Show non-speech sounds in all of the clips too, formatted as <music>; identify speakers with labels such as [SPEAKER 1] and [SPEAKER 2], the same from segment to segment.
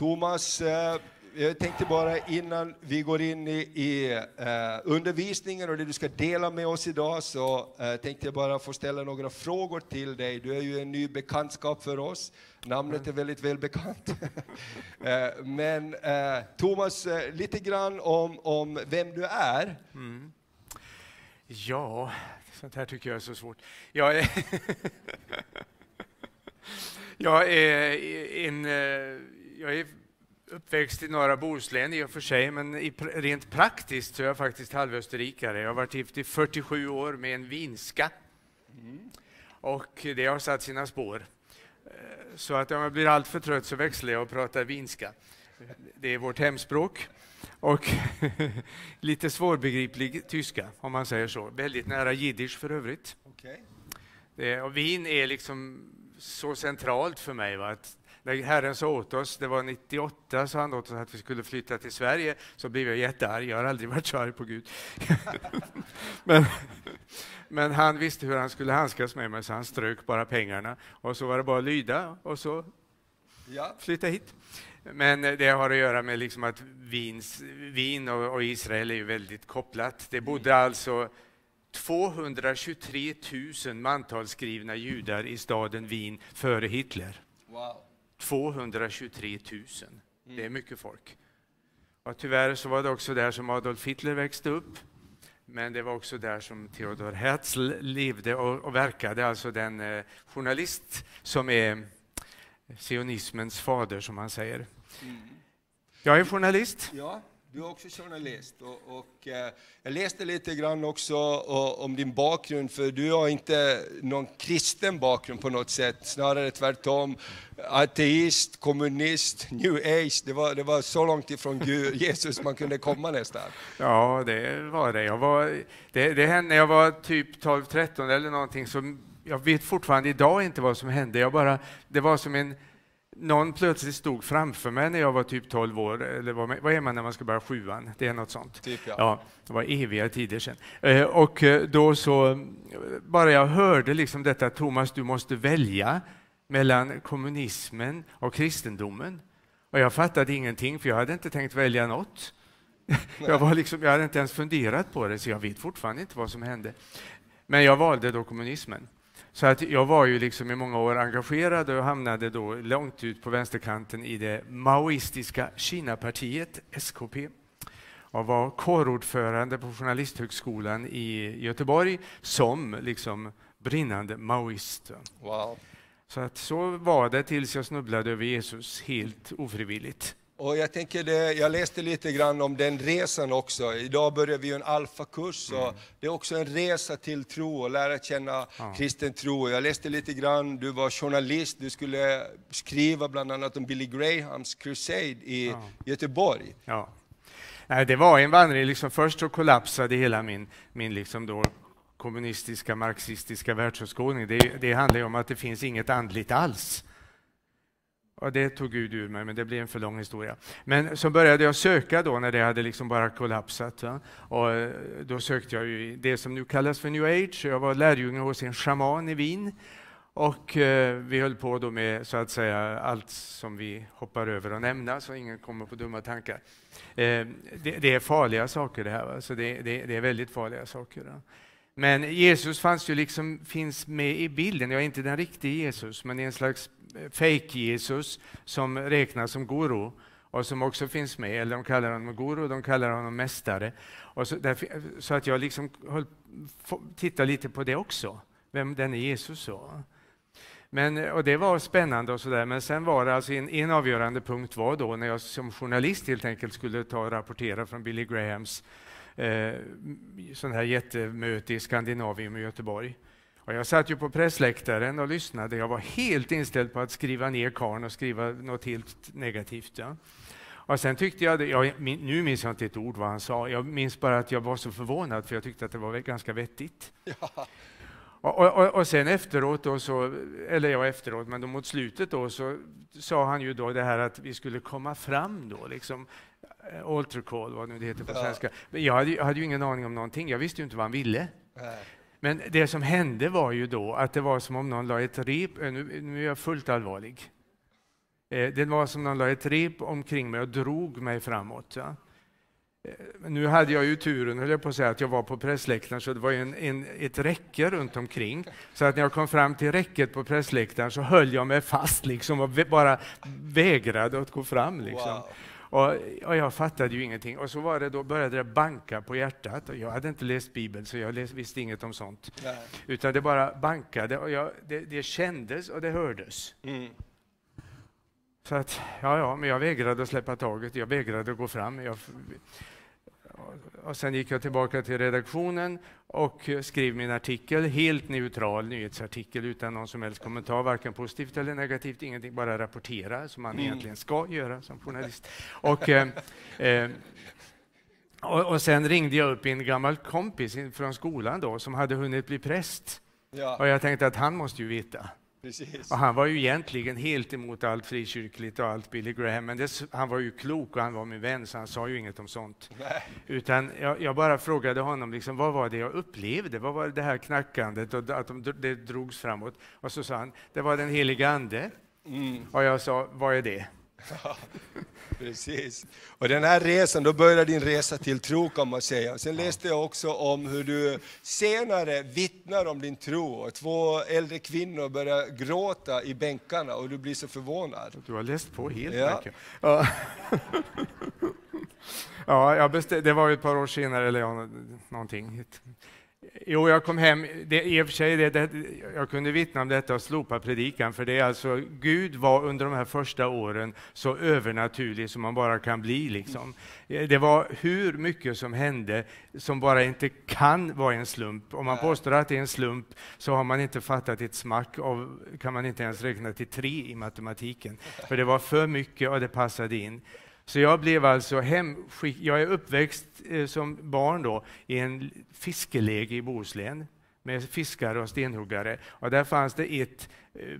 [SPEAKER 1] Thomas, eh, jag tänkte bara innan vi går in i, i eh, undervisningen och det du ska dela med oss idag så eh, tänkte jag bara få ställa några frågor till dig. Du är ju en ny bekantskap för oss. Namnet är väldigt välbekant. <laughs> eh, men eh, Thomas, eh, lite grann om, om vem du är.
[SPEAKER 2] Ja, sånt här tycker jag är så svårt. Jag är, <laughs> jag är, en, eh, jag är uppväxt i norra Bohuslän i och för sig, men i, rent praktiskt så är jag faktiskt halvösterrikare. Jag har varit gift i 47 år med en vinska. Och det har satt sina spår. Eh, Så att om jag blir alltför trött så växlar jag och pratar vinska. Det är vårt hemspråk. Och <laughs> lite svårbegriplig tyska, om man säger så. Väldigt nära jiddisch för övrigt.
[SPEAKER 1] Okej.
[SPEAKER 2] Det, och Wien är liksom så centralt för mig. Va? Att när Herren sa åt oss, det var 98, sa han åt oss att vi skulle flytta till Sverige, så blev jag jättearg. Jag har aldrig varit så arg på Gud. <laughs> men, men han visste hur han skulle handskas med mig, så han strök bara pengarna. Och så var det bara att lyda, och så
[SPEAKER 1] Ja.
[SPEAKER 2] flytta hit. Men eh, det har att göra med liksom att Wiens, Wien och, och Israel är väldigt kopplat. Det bodde alltså 223 000 mantalsskrivna judar i staden Wien före Hitler.
[SPEAKER 1] Wow.
[SPEAKER 2] 223 000. Det är mycket folk. Och tyvärr så var det också där som Adolf Hitler växte upp. Men det var också där som Theodor Herzl levde och, och verkade, alltså den eh, journalist som är sionismens fader, som man säger. Jag är journalist.
[SPEAKER 1] Ja, du är också journalist. Och, och, eh, jag läste lite grann också och, om din bakgrund, för du har inte någon kristen bakgrund på något sätt, snarare tvärtom. Ateist, kommunist, new age, det var, det var så långt ifrån Gud, <laughs> Jesus man kunde komma nästan.
[SPEAKER 2] Ja, det var det. Jag var, det, det hände när jag var typ 12-13 eller någonting. Så jag vet fortfarande idag inte vad som hände. Jag bara, det var som en... Någon plötsligt stod framför mig när jag var typ 12 år. Eller vad, vad är man när man ska börja sjuan? Det är något sånt.
[SPEAKER 1] Typ, ja.
[SPEAKER 2] ja, det var eviga tider sedan. Eh, och eh, då så, bara jag hörde liksom detta, Thomas, du måste välja mellan kommunismen och kristendomen. Och jag fattade ingenting, för jag hade inte tänkt välja något. <laughs> Jag, var liksom, jag hade inte ens funderat på det, så jag vet fortfarande inte vad som hände. Men jag valde då kommunismen. Så att jag var ju liksom i många år engagerad och hamnade då långt ut på vänsterkanten i det maoistiska Kinapartiet, SKP och var kårordförande på Journalisthögskolan i Göteborg som liksom brinnande maoist.
[SPEAKER 1] Wow.
[SPEAKER 2] Så att så var det tills jag snubblade över Jesus helt ofrivilligt.
[SPEAKER 1] Och jag, tänker det, jag läste lite grann om den resan också. Idag börjar vi en alfakurs och det är också en resa till tro och lära känna kristen tro. Jag läste lite grann, du var journalist, du skulle skriva bland annat om Billy Grahams crusade i Göteborg.
[SPEAKER 2] Ja. Nej, det var en vandring. Liksom först så kollapsade hela min, min liksom då kommunistiska, marxistiska världsåskådning. Det, det handlar ju om att det finns inget andligt alls. Och det tog Gud ur mig, men det blir en för lång historia. Men så började jag söka då när det hade liksom bara kollapsat. Va? Och eh, då sökte jag ju i det som nu kallas för new age. Jag var lärjunge hos en shaman i Wien. Och eh, vi höll på då med så att säga allt som vi hoppar över att nämna, så ingen kommer på dumma tankar. Eh, det, det är farliga saker det här, va? Så det, det, det är väldigt farliga saker. va? Men Jesus fanns ju liksom, finns med i bilden. Jag är inte den riktiga Jesus, men det är en slags fake-Jesus som räknas som guru och som också finns med. Eller de kallar honom guru, de kallar honom mästare. Och så, därför, så att jag liksom höll, tittade lite på det också, vem den är Jesus så. Men, och det var spännande och sådär, men sen var det alltså en, en avgörande punkt var då när jag som journalist helt enkelt skulle ta och rapportera från Billy Grahams eh, sån här jättemöte i Skandinavien i Göteborg. Och jag satt ju på pressläktaren och lyssnade. Jag var helt inställd på att skriva ner karln och skriva något helt negativt. Ja. Och sen tyckte jag, jag, nu minns jag inte ett ord vad han sa, jag minns bara att jag var så förvånad för jag tyckte att det var ganska vettigt. Och, och, och- och sen efteråt, då så, eller ja efteråt, men då mot slutet då så sa han ju då det här att vi skulle komma fram då, liksom altar call, vad nu det heter på
[SPEAKER 1] Ja.
[SPEAKER 2] svenska. Jag hade, jag hade ju ingen aning om någonting, jag visste ju inte vad han ville.
[SPEAKER 1] Nej.
[SPEAKER 2] Men det som hände var ju då att det var som om någon la ett rep, eh, nu, nu är jag fullt allvarlig. Eh, det var som någon la ett rep omkring mig och drog mig framåt. Ja. Eh, nu hade jag ju turen, höll jag på att säga, att jag var på pressläktaren så det var en, en, ett räcke runt omkring. Så att när jag kom fram till räcket på pressläktaren så höll jag mig fast liksom och bara vägrade att gå fram. Liksom. Wow. Och, och, jag fattade ju ingenting. Och så var det då började det banka på hjärtat. Och jag hade inte läst Bibeln, så jag läs, visste inget om sånt. Nej. Utan det bara bankade och jag, det, det kändes och det hördes. Mm. Så att, ja, ja, men jag vägrade att släppa taget. Jag vägrade att gå fram. Jag, och sen gick jag tillbaka till redaktionen och skrev min artikel, helt neutral nyhetsartikel utan någon som helst kommentar, varken positivt eller negativt, ingenting, bara rapportera som man mm. egentligen ska göra som journalist. Och, eh, eh, och, och, sen ringde jag upp en gammal kompis från skolan då, som hade hunnit bli präst. Ja. Och jag tänkte att han måste ju veta. Precis. Och han var ju egentligen helt emot allt frikyrkligt och allt Billy Graham, men det, han var ju klok och han var min vän, så han sa ju inget om sånt. Nej. Utan jag, jag, bara frågade honom, liksom, vad var det jag upplevde? Vad var det här knackandet och att de, det drogs framåt? Och så sa han, det var den heliga Ande. Mm. Och jag sa, vad är det?
[SPEAKER 1] Precis. Och den här resan, då började din resa till tro kan man säga. Sen läste jag också om hur du senare vittnar om din tro. Och två äldre kvinnor börjar gråta i bänkarna och du blir så förvånad.
[SPEAKER 2] Du har läst på helt ja. Ja. <laughs> ja, bestäm, det var ett par år senare, eller ja, någonting. Jo, jag kom hem. Det, I och för sig, det, det, jag kunde vittna om detta och slopa predikan, för det är alltså, Gud var under de här första åren så övernaturlig som man bara kan bli. Liksom. Det var hur mycket som hände som bara inte kan vara en slump. Om man påstår att det är en slump så har man inte fattat ett smack av, kan man inte ens räkna till tre i matematiken. För det var för mycket och det passade in. Så jag blev alltså hemskick... Jag är uppväxt eh, som barn då i en fiskeläge i Bohuslän med fiskare och stenhuggare. Och där fanns det ett eh,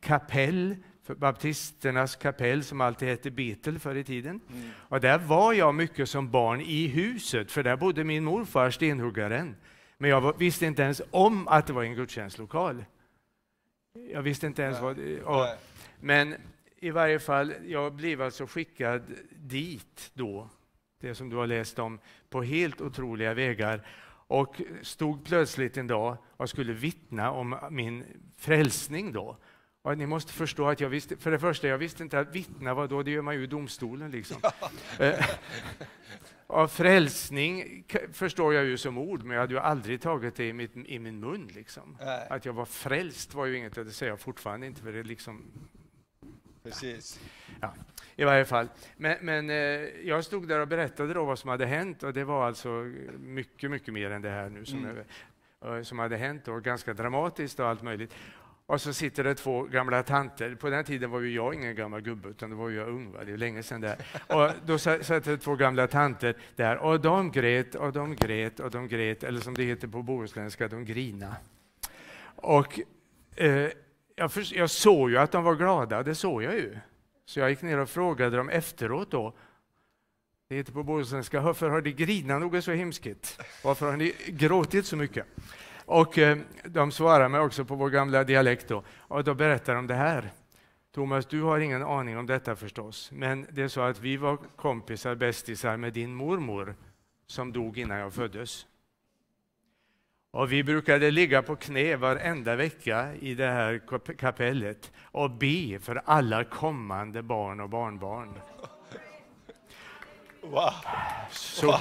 [SPEAKER 2] kapell, för baptisternas kapell som alltid hette Betel förr i tiden. Mm. Och där var jag mycket som barn i huset, för där bodde min morfar, stenhuggaren. Men jag visste inte ens om att det var en gudstjänstlokal. Jag visste inte ens vad... Och, men i varje fall, jag blev alltså skickad dit då, det som du har läst om, på helt otroliga vägar och stod plötsligt en dag och skulle vittna om min frälsning då. Och ni måste förstå att jag visste, för det första, jag visste inte att vittna var då, det gör man ju i domstolen liksom. Ja. <laughs> Av frälsning förstår jag ju som ord, men jag hade ju aldrig tagit det i, mitt, i min mun. Liksom. Att jag var frälst var ju inget, det säger jag fortfarande inte, för det liksom
[SPEAKER 1] Precis.
[SPEAKER 2] Ja, I varje fall. Men, men eh, jag stod där och berättade då vad som hade hänt och det var alltså mycket, mycket mer än det här nu som, mm. Eh, som hade hänt och ganska dramatiskt och allt möjligt. Och så sitter det två gamla tanter. På den tiden var ju jag ingen gammal gubbe, utan då var jag ung. Va? Det är länge sedan där. Och då satt det två gamla tanter där och de grät och de grät och de grät, eller som det heter på bohuslänska, de grina. Och eh, jag, för, jag såg ju att de var glada, det såg jag ju. Så jag gick ner och frågade dem efteråt då. Det heter på bohuslänska, varför har ni grinat något så hemskt? Varför har ni gråtit så mycket? Och eh, de svarade mig också på vår gamla dialekt då, och då berättade de det här. Thomas, du har ingen aning om detta förstås, men det är så att vi var kompisar, bästisar med din mormor som dog innan jag föddes. Och vi brukade ligga på knä varenda vecka i det här kapellet och be för alla kommande barn och barnbarn.
[SPEAKER 1] Wow!
[SPEAKER 2] Så, wow.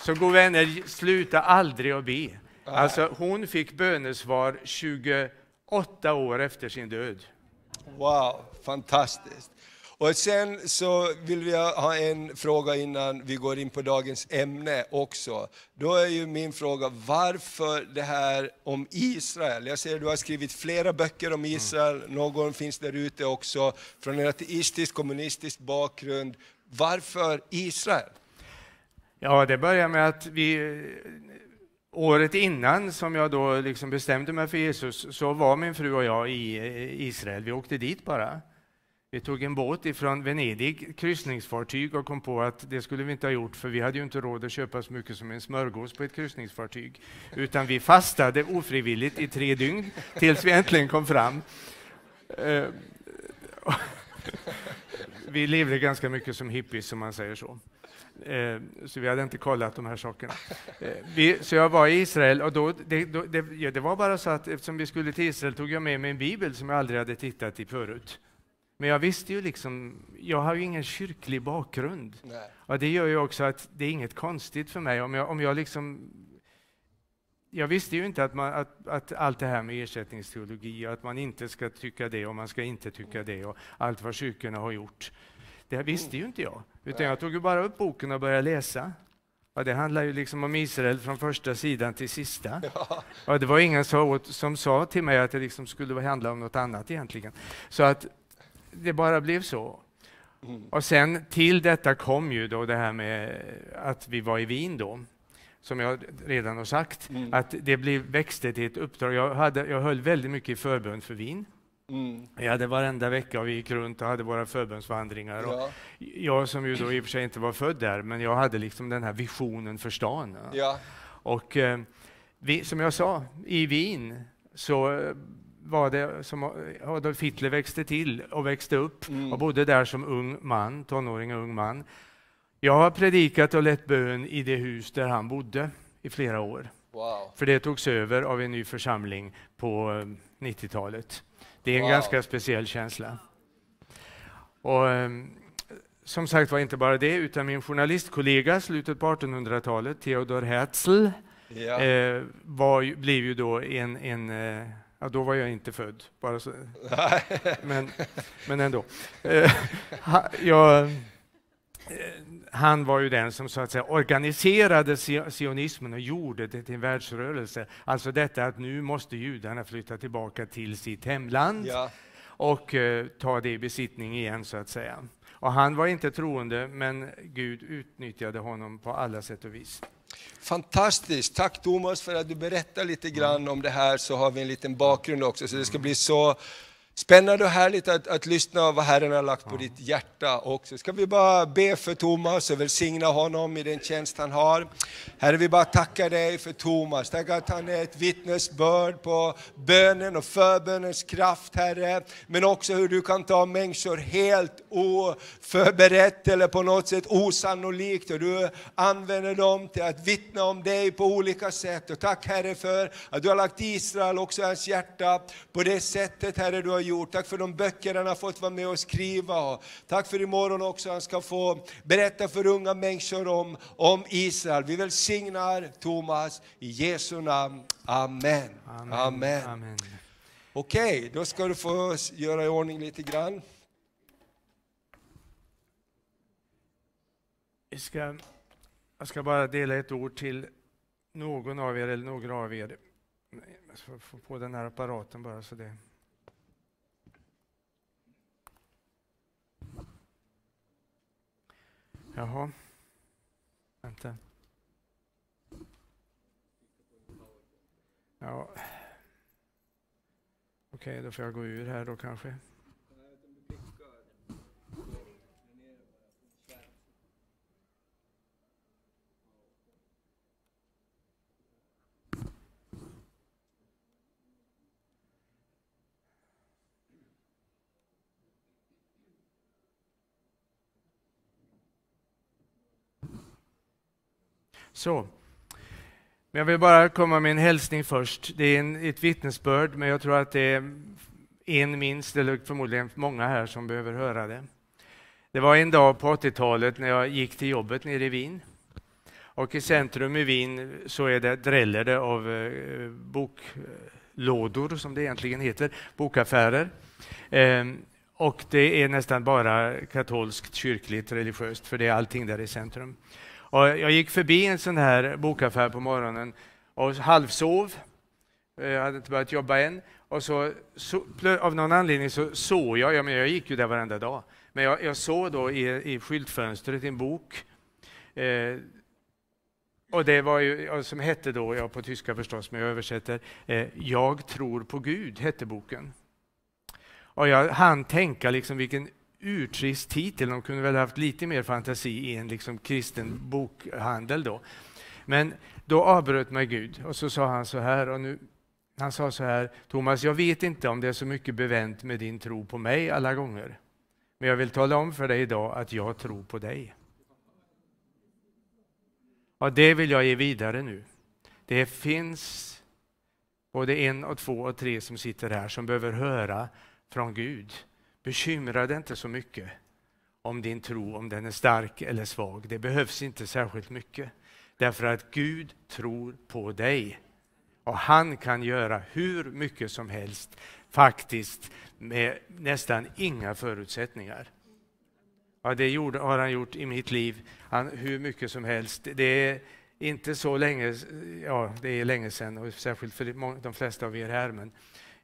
[SPEAKER 2] så god vänner, sluta aldrig att be. Alltså, hon fick bönesvar 28 år efter sin död.
[SPEAKER 1] Wow, fantastiskt. Och sen så vill vi ha en fråga innan vi går in på dagens ämne också. Då är ju min fråga, varför det här om Israel? Jag ser att du har skrivit flera böcker om Israel, mm. någon finns där ute också, från en ateistisk, kommunistisk bakgrund. Varför Israel?
[SPEAKER 2] Ja, det börjar med att vi Året innan som jag då liksom bestämde mig för Jesus så var min fru och jag i Israel. Vi åkte dit bara. Vi tog en båt ifrån Venedig, kryssningsfartyg, och kom på att det skulle vi inte ha gjort, för vi hade ju inte råd att köpa så mycket som en smörgås på ett kryssningsfartyg. Utan vi fastade ofrivilligt i tre dygn, tills vi äntligen kom fram. Eh, <laughs> vi levde ganska mycket som hippies, om man säger så. Eh, så vi hade inte kollat de här sakerna. Eh, vi, så jag var i Israel och då, det, då, det, ja, det, var bara så att eftersom vi skulle till Israel tog jag med mig en bibel som jag aldrig hade tittat i förut. Men jag visste ju liksom, jag har ju ingen kyrklig bakgrund. Nej. Och det gör ju också att det är inget konstigt för mig om jag, om jag liksom jag visste ju inte att, man, att, att, allt det här med ersättningsteologi och att man inte ska tycka det och man ska inte tycka det och allt vad kyrkorna har gjort. Det visste ju inte jag. Utan jag tog ju bara upp boken och började läsa. Och det handlar ju liksom om Israel från första sidan till sista. <laughs> Ja. Och det var ingen som sa till mig att det liksom skulle handla om något annat egentligen. Så att det bara blev så. Mm. Och sen till detta kom ju då det här med att vi var i Wien då som jag redan har sagt, mm. att det blev, växte till ett uppdrag. Jag, hade, jag höll väldigt mycket i förbön för Wien. Mm. Jag hade varenda vecka och vi gick runt och hade våra förbönsvandringar. Ja. jag som ju då i och för sig inte var född där, men jag hade liksom den här visionen för stan. Ja. Och eh, vi, som jag sa, i Wien så eh, var det som Adolf Hitler växte till och växte upp mm. och bodde där som ung man, tonåring och ung man. Jag har predikat och lett bön i det hus där han bodde i flera år. Wow. För det togs över av en ny församling på 90-talet. Eh, det är en wow. ganska speciell känsla. Och, ehm, som sagt var inte bara det, utan min journalistkollega slutet på 1800-talet, Theodor Herzl, ja. eh, var, blev ju då en, en eh, ja, då var jag inte född, bara så. men, men ändå. Eh, jag, han var ju den som så att säga organiserade sionismen och gjorde det till en världsrörelse. Alltså detta att nu måste judarna flytta tillbaka till sitt hemland ja. och uh, ta det i besittning igen så att säga. Och han var inte troende, men Gud utnyttjade honom på alla sätt och vis.
[SPEAKER 1] Fantastiskt! Tack Thomas för att du berättar lite grann om det här, så har vi en liten bakgrund också, så det ska bli så Spännande och härligt att, att lyssna vad Herren har lagt på ditt hjärta också. Ska vi bara be för Thomas och välsigna honom i den tjänst han har. Herre, vi bara tackar dig för Thomas. Tack att han är ett vittnesbörd på bönen och förbönens kraft, Herre. Men också hur du kan ta människor helt oförberett eller på något sätt osannolikt och du använder dem till att vittna om dig på olika sätt. Och tack Herre för att du har lagt Israel också i hans hjärta på det sättet, Herre, du har gjort. Tack för de böcker han har fått vara med och skriva. Tack för imorgon också han ska få berätta för unga människor om, om Israel. Vi välsignar Thomas i Jesu namn. Amen. Amen. Amen. Amen. Okej, okay, då ska du få göra i ordning lite grann.
[SPEAKER 2] Jag ska, jag ska bara dela ett ord till någon av er eller några av er. Jag ska få på den här apparaten bara så det... Jaha. Vänta. Ja. Okej, okay, då får jag gå ur här då kanske. Så. Men jag vill bara komma med en hälsning först. Det är en, ett vittnesbörd, men jag tror att det är en minst, eller förmodligen många här som behöver höra det. Det var en dag på 80-talet när jag gick till jobbet nere i Wien. Och i centrum i Wien så är det dräller det av eh, boklådor, som det egentligen heter, bokaffärer. Eh, och det är nästan bara katolskt, kyrkligt, religiöst, för det är allting där i centrum. Och jag gick förbi en sån här bokaffär på morgonen och halvsov. Eh, jag hade inte börjat jobba än. Och så, så av någon anledning så såg jag, ja, men jag gick ju där varenda dag, men jag, jag såg då i, i skyltfönstret en bok eh, och det var ju, som hette då, ja, på tyska förstås, men jag översätter, eh, Jag tror på Gud, hette boken. Och jag hann tänka liksom vilken urtrist titel. De kunde väl haft lite mer fantasi i en liksom kristen bokhandel då. Men då avbröt mig Gud och så sa han så här, och nu Han sa så här, Thomas, jag vet inte om det är så mycket bevänt med din tro på mig alla gånger. Men jag vill tala om för dig idag att jag tror på dig. Och det vill jag ge vidare nu. Det finns både en och två och tre som sitter här som behöver höra från Gud. Bekymra dig inte så mycket om din tro, om den är stark eller svag. Det behövs inte särskilt mycket. Därför att Gud tror på dig. Och han kan göra hur mycket som helst, faktiskt med nästan inga förutsättningar. Ja, det gjorde, har han gjort i mitt liv, han, hur mycket som helst. Det är inte så länge, ja det är länge sedan, och särskilt för de flesta av er här, men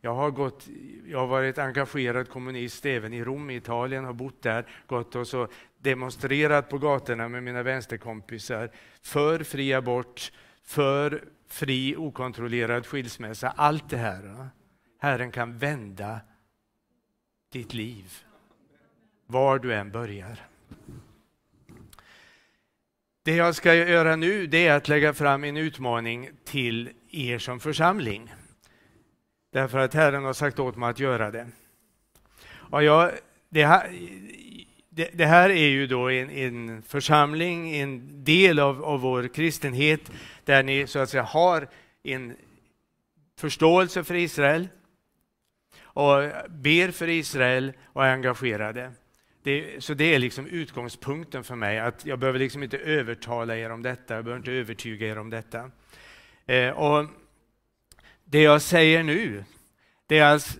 [SPEAKER 2] jag har, gått, jag har varit engagerad kommunist även i Rom, i Italien, har bott där, gått och så demonstrerat på gatorna med mina vänsterkompisar för fri abort, för fri okontrollerad skilsmässa, allt det här. Herren kan vända ditt liv, var du än börjar. Det jag ska göra nu det är att lägga fram en utmaning till er som församling. Därför att Herren har sagt åt mig att göra det. Och jag, det, här, det, det här är ju då en, en, församling, en del av, av vår kristenhet, där ni så att säga har en förståelse för Israel och ber för Israel och är engagerade. Det, så det är liksom utgångspunkten för mig, att jag behöver liksom inte övertala er om detta, jag behöver inte övertyga er om detta. Eh, och det jag säger nu, det är alltså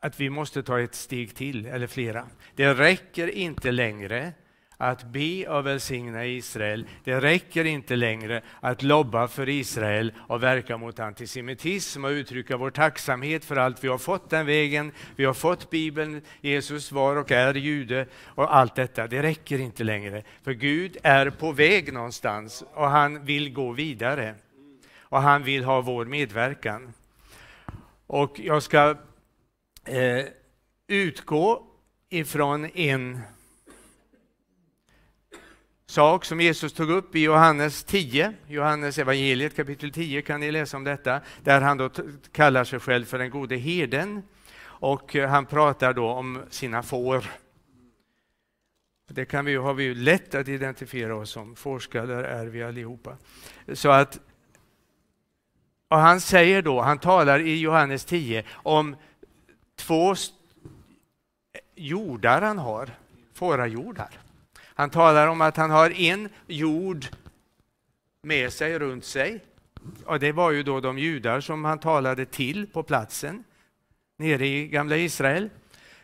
[SPEAKER 2] att vi måste ta ett steg till, eller flera. Det räcker inte längre att be och välsigna Israel. Det räcker inte längre att lobba för Israel och verka mot antisemitism och uttrycka vår tacksamhet för allt vi har fått den vägen. Vi har fått Bibeln, Jesus var och är jude och allt detta. Det räcker inte längre, för Gud är på väg någonstans och han vill gå vidare. Och han vill ha vår medverkan. Och jag ska eh, utgå ifrån en sak som Jesus tog upp i Johannes 10, Johannes evangeliet kapitel 10 kan ni läsa om detta, där han då kallar sig själv för den gode herden och eh, han pratar då om sina får. Det kan vi, har vi ju lätt att identifiera oss som, fårskallar är vi allihopa. Så att, och han säger då, han talar i Johannes 10 om två jordar han har, fårajordar. Han talar om att han har en jord med sig, runt sig. Och det var ju då de judar som han talade till på platsen nere i gamla Israel.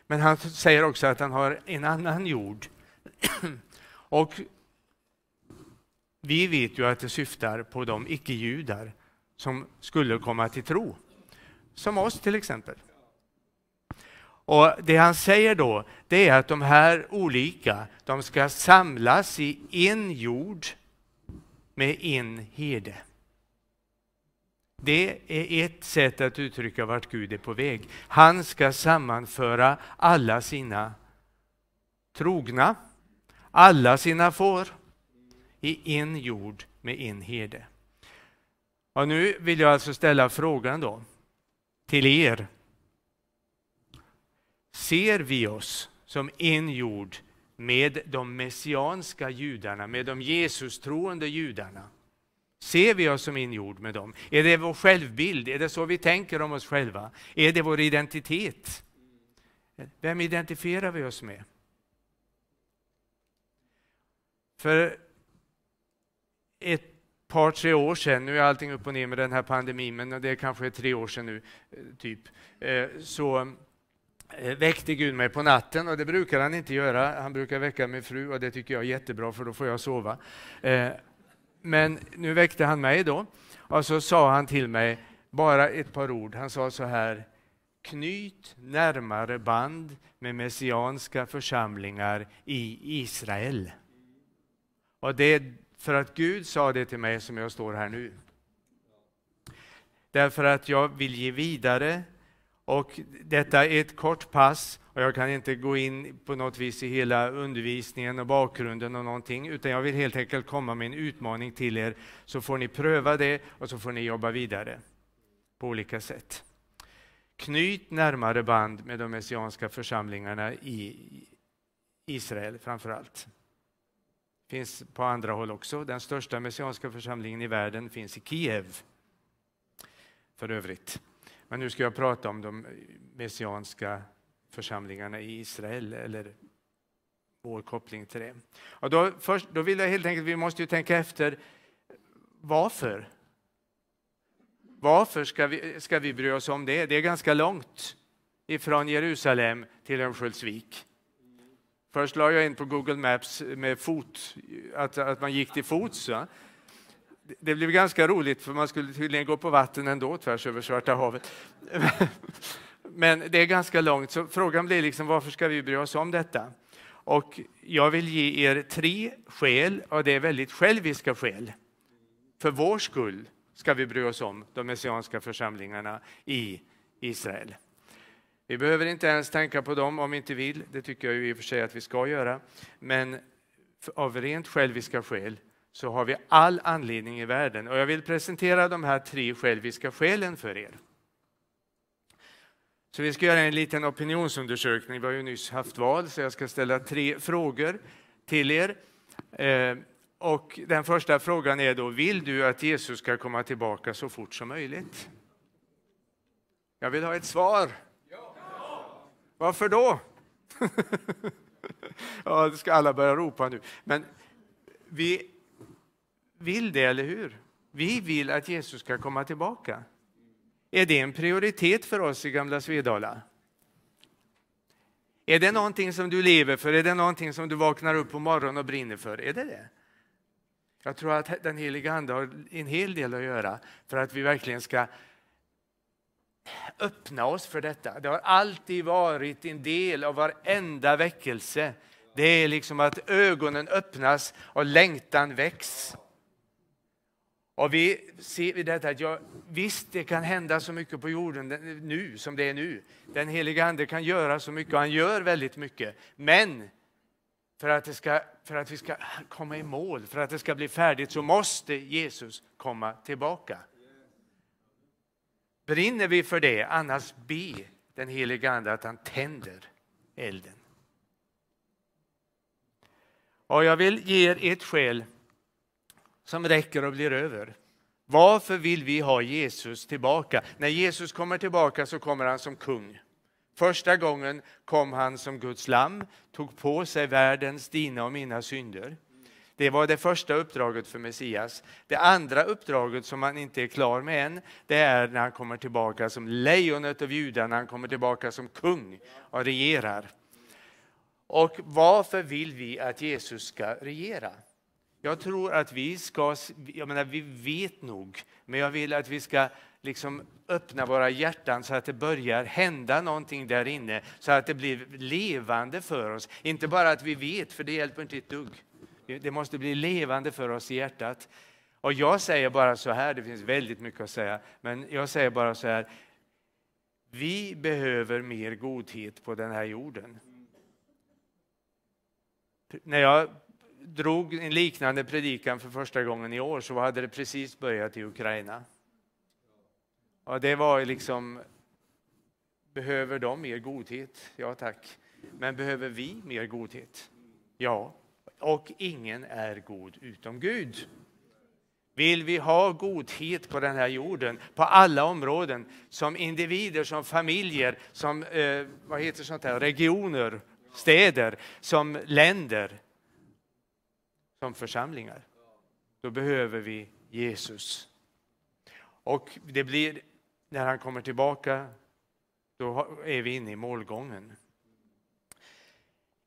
[SPEAKER 2] Men han säger också att han har en annan jord. <clears throat> Och vi vet ju att det syftar på de icke-judar som skulle komma till tro. Som oss till exempel. Och Det han säger då, det är att de här olika, de ska samlas i en jord med en herde. Det är ett sätt att uttrycka vart Gud är på väg. Han ska sammanföra alla sina trogna, alla sina får, i en jord med en herde. Och nu vill jag alltså ställa frågan då till er ser vi oss som en jord med de messianska judarna, med de Jesus-troende judarna? Ser vi oss som en jord med dem? Är det vår självbild? Är det så vi tänker om oss själva? Är det vår identitet? Vem identifierar vi oss med? För ett par, tre år sedan, nu är allting upp och ner med den här pandemin, men det är kanske tre år sedan nu, eh, typ, eh, så eh, väckte Gud mig på natten och det brukar han inte göra. Han brukar väcka min fru och det tycker jag är jättebra för då får jag sova. Men nu väckte han mig då och så sa han till mig bara ett par ord. Han sa så här Knyt närmare band med messianska församlingar i Israel. Och det är för att Gud sa det till mig som jag står här nu. Därför att jag vill ge vidare och detta är ett kort pass och jag kan inte gå in på något vis i hela undervisningen och bakgrunden och någonting, utan jag vill helt enkelt komma med en utmaning till er, så får ni pröva det och så får ni jobba vidare på olika sätt. Knyt närmare band med de messianska församlingarna i Israel framför allt finns på andra håll också. Den största messianska församlingen i världen finns i Kiev. För övrigt. Men nu ska jag prata om de messianska församlingarna i Israel eller vår koppling till det. Och då, först, då vill jag helt enkelt, vi måste ju tänka efter varför. Varför ska vi, ska vi bry oss om det? Det är ganska långt ifrån Jerusalem till Örnsköldsvik. Först la jag in på Google Maps med fot, att, att man gick till fots. Ja. Det blev ganska roligt för man skulle tydligen gå på vatten ändå tvärs över Svarta havet. <laughs> Men det är ganska långt, så frågan blir liksom varför ska vi bry oss om detta? Och jag vill ge er tre skäl, och det är väldigt själviska skäl. För vår skull ska vi bry oss om de messianska församlingarna i Israel. Vi behöver inte ens tänka på dem om vi inte vill, det tycker jag ju i och för sig att vi ska göra. Men av rent själviska skäl så har vi all anledning i världen. Och jag vill presentera de här tre själviska skälen för er. Så vi ska göra en liten opinionsundersökning. Vi har ju nyss haft val, så jag ska ställa tre frågor till er. Eh, och den första frågan är då, vill du att Jesus ska komma tillbaka så fort som möjligt? Jag vill ha ett svar. Varför då? <laughs> ja, det ska alla börja ropa nu. Men vi vill det, eller hur? Vi vill att Jesus ska komma tillbaka. Är det en prioritet för oss i Gamla Svedala? Är det någonting som du lever för? Är det någonting som du vaknar upp på morgonen och brinner för? Är det det? Jag tror att den heliga Ande har en hel del att göra för att vi verkligen ska öppna oss för detta. Det har alltid varit en del av varenda väckelse. Det är liksom att ögonen öppnas och längtan väcks. Och vi ser detta att ja, visst, det kan hända så mycket på jorden nu som det är nu. Den heliga Ande kan göra så mycket och han gör väldigt mycket. Men för att, det ska, för att vi ska komma i mål, för att det ska bli färdigt så måste Jesus komma tillbaka. Brinner vi för det, annars be den heliga Ande att han tänder elden. Och jag vill ge er ett skäl som räcker och blir över. Varför vill vi ha Jesus tillbaka? När Jesus kommer tillbaka så kommer han som kung. Första gången kom han som Guds lamm, tog på sig världens, dina och mina synder. Det var det första uppdraget för Messias. Det andra uppdraget som han inte är klar med än, det är när han kommer tillbaka som lejonet av Judarna, när han kommer tillbaka som kung och regerar. Och varför vill vi att Jesus ska regera? Jag tror att vi ska, jag menar vi vet nog, men jag vill att vi ska liksom öppna våra hjärtan så att det börjar hända någonting där inne, så att det blir levande för oss. Inte bara att vi vet, för det hjälper inte ett dugg. Det måste bli levande för oss i hjärtat. Och jag säger bara så här, det finns väldigt mycket att säga, men jag säger bara så här. Vi behöver mer godhet på den här jorden. När jag drog en liknande predikan för första gången i år så hade det precis börjat i Ukraina. Och det var liksom, behöver de mer godhet? Ja tack. Men behöver vi mer godhet? Ja. Och ingen är god utom Gud. Vill vi ha godhet på den här jorden, på alla områden, som individer, som familjer, som eh, vad heter sånt här, regioner, städer, som länder, som församlingar, då behöver vi Jesus. Och det blir, när han kommer tillbaka, då är vi inne i målgången.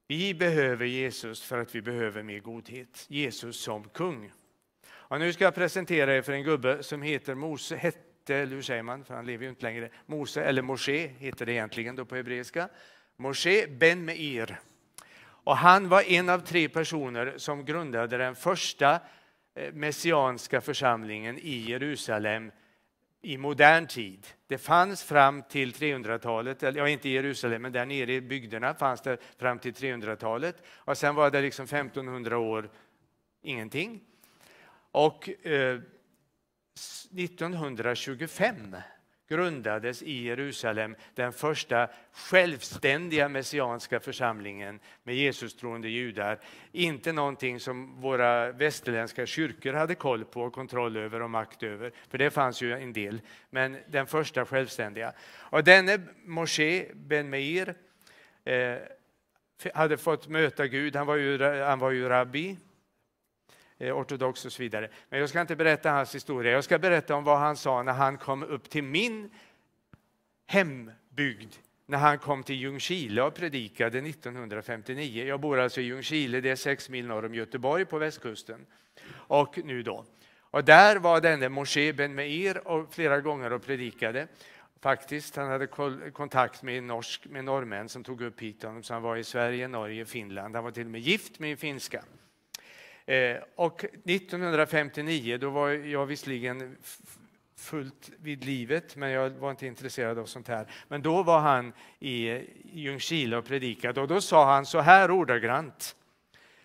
[SPEAKER 2] Vi behöver Jesus för att vi behöver mer godhet. Jesus som kung. Och nu ska jag presentera er för en gubbe som heter Mose, hette, eller hur säger man, för han lever ju inte längre. Mose, eller Moshe heter det egentligen då på hebreiska. Moshe ben Meir. Och han var en av tre personer som grundade den första eh, messianska församlingen i Jerusalem i modern tid. Det fanns fram till 300-talet, ja inte i Jerusalem, men där nere i bygderna fanns det fram till 300-talet. Och sen var det liksom 1500 år ingenting. Och eh, 1925 grundades i Jerusalem den första självständiga messianska församlingen med Jesus-troende judar. Inte någonting som våra västerländska kyrkor hade koll på, och kontroll över och makt över, för det fanns ju en del. Men den första självständiga. Och denne Moshe Ben Meir eh, hade fått möta Gud, han var ju, han var ju rabbi, Eh, ortodox och så vidare. Men jag ska inte berätta hans historia, jag ska berätta om vad han sa när han kom upp till min hembygd när han kom till Ljungskile och predikade 1959. Jag bor alltså i Ljungskile, det är sex mil norr om Göteborg på västkusten. Och nu då. Och där var denne Moshe Ben Meir och flera gånger och predikade. Faktiskt, han hade kontakt med, norsk, med norrmän som tog upp hit honom, så han var i Sverige, Norge, Finland. Han var till och med gift med en finska. Eh, och 1959, då var jag visserligen fullt vid livet, men jag var inte intresserad av sånt här. Men då var han i Ljungskile och predikade och då sa han så här ordagrant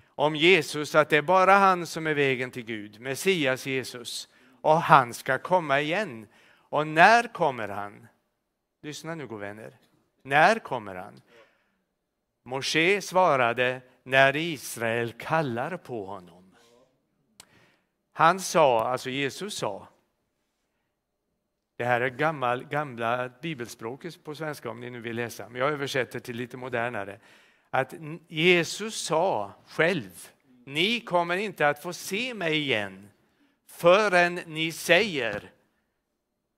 [SPEAKER 2] om Jesus att det är bara han som är vägen till Gud, Messias Jesus, och han ska komma igen. Och när kommer han? Lyssna nu, goda vänner. När kommer han? Moshe svarade när Israel kallar på honom. Han sa, alltså Jesus sa, det här är gammal, gamla bibelspråket på svenska om ni nu vill läsa, men jag översätter till lite modernare. Att Jesus sa själv, ni kommer inte att få se mig igen förrän ni säger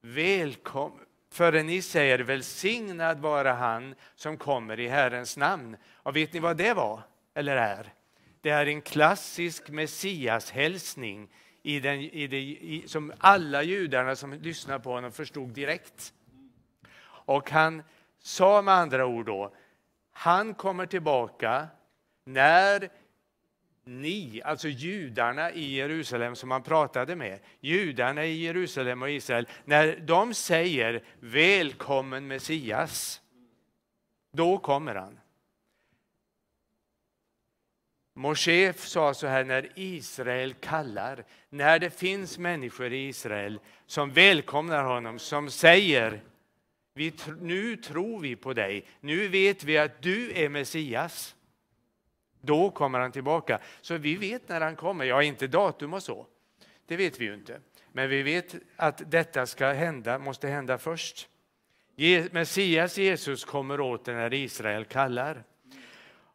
[SPEAKER 2] välkommen förrän ni säger välsignad vara han som kommer i Herrens namn. Och vet ni vad det var, eller är? Det är en klassisk Messias-hälsning i den, i det, i, som alla judarna som lyssnade på honom förstod direkt. Och han sa med andra ord då, han kommer tillbaka när ni, alltså judarna i Jerusalem som han pratade med, judarna i Jerusalem och Israel, när de säger välkommen Messias, då kommer han. Moshe sa så här när Israel kallar, när det finns människor i Israel som välkomnar honom, som säger vi, nu tror vi på dig, nu vet vi att du är Messias. Då kommer han tillbaka. Så vi vet när han kommer, ja inte datum och så, det vet vi ju inte. Men vi vet att detta ska hända, måste hända först. Messias Jesus kommer åter när Israel kallar.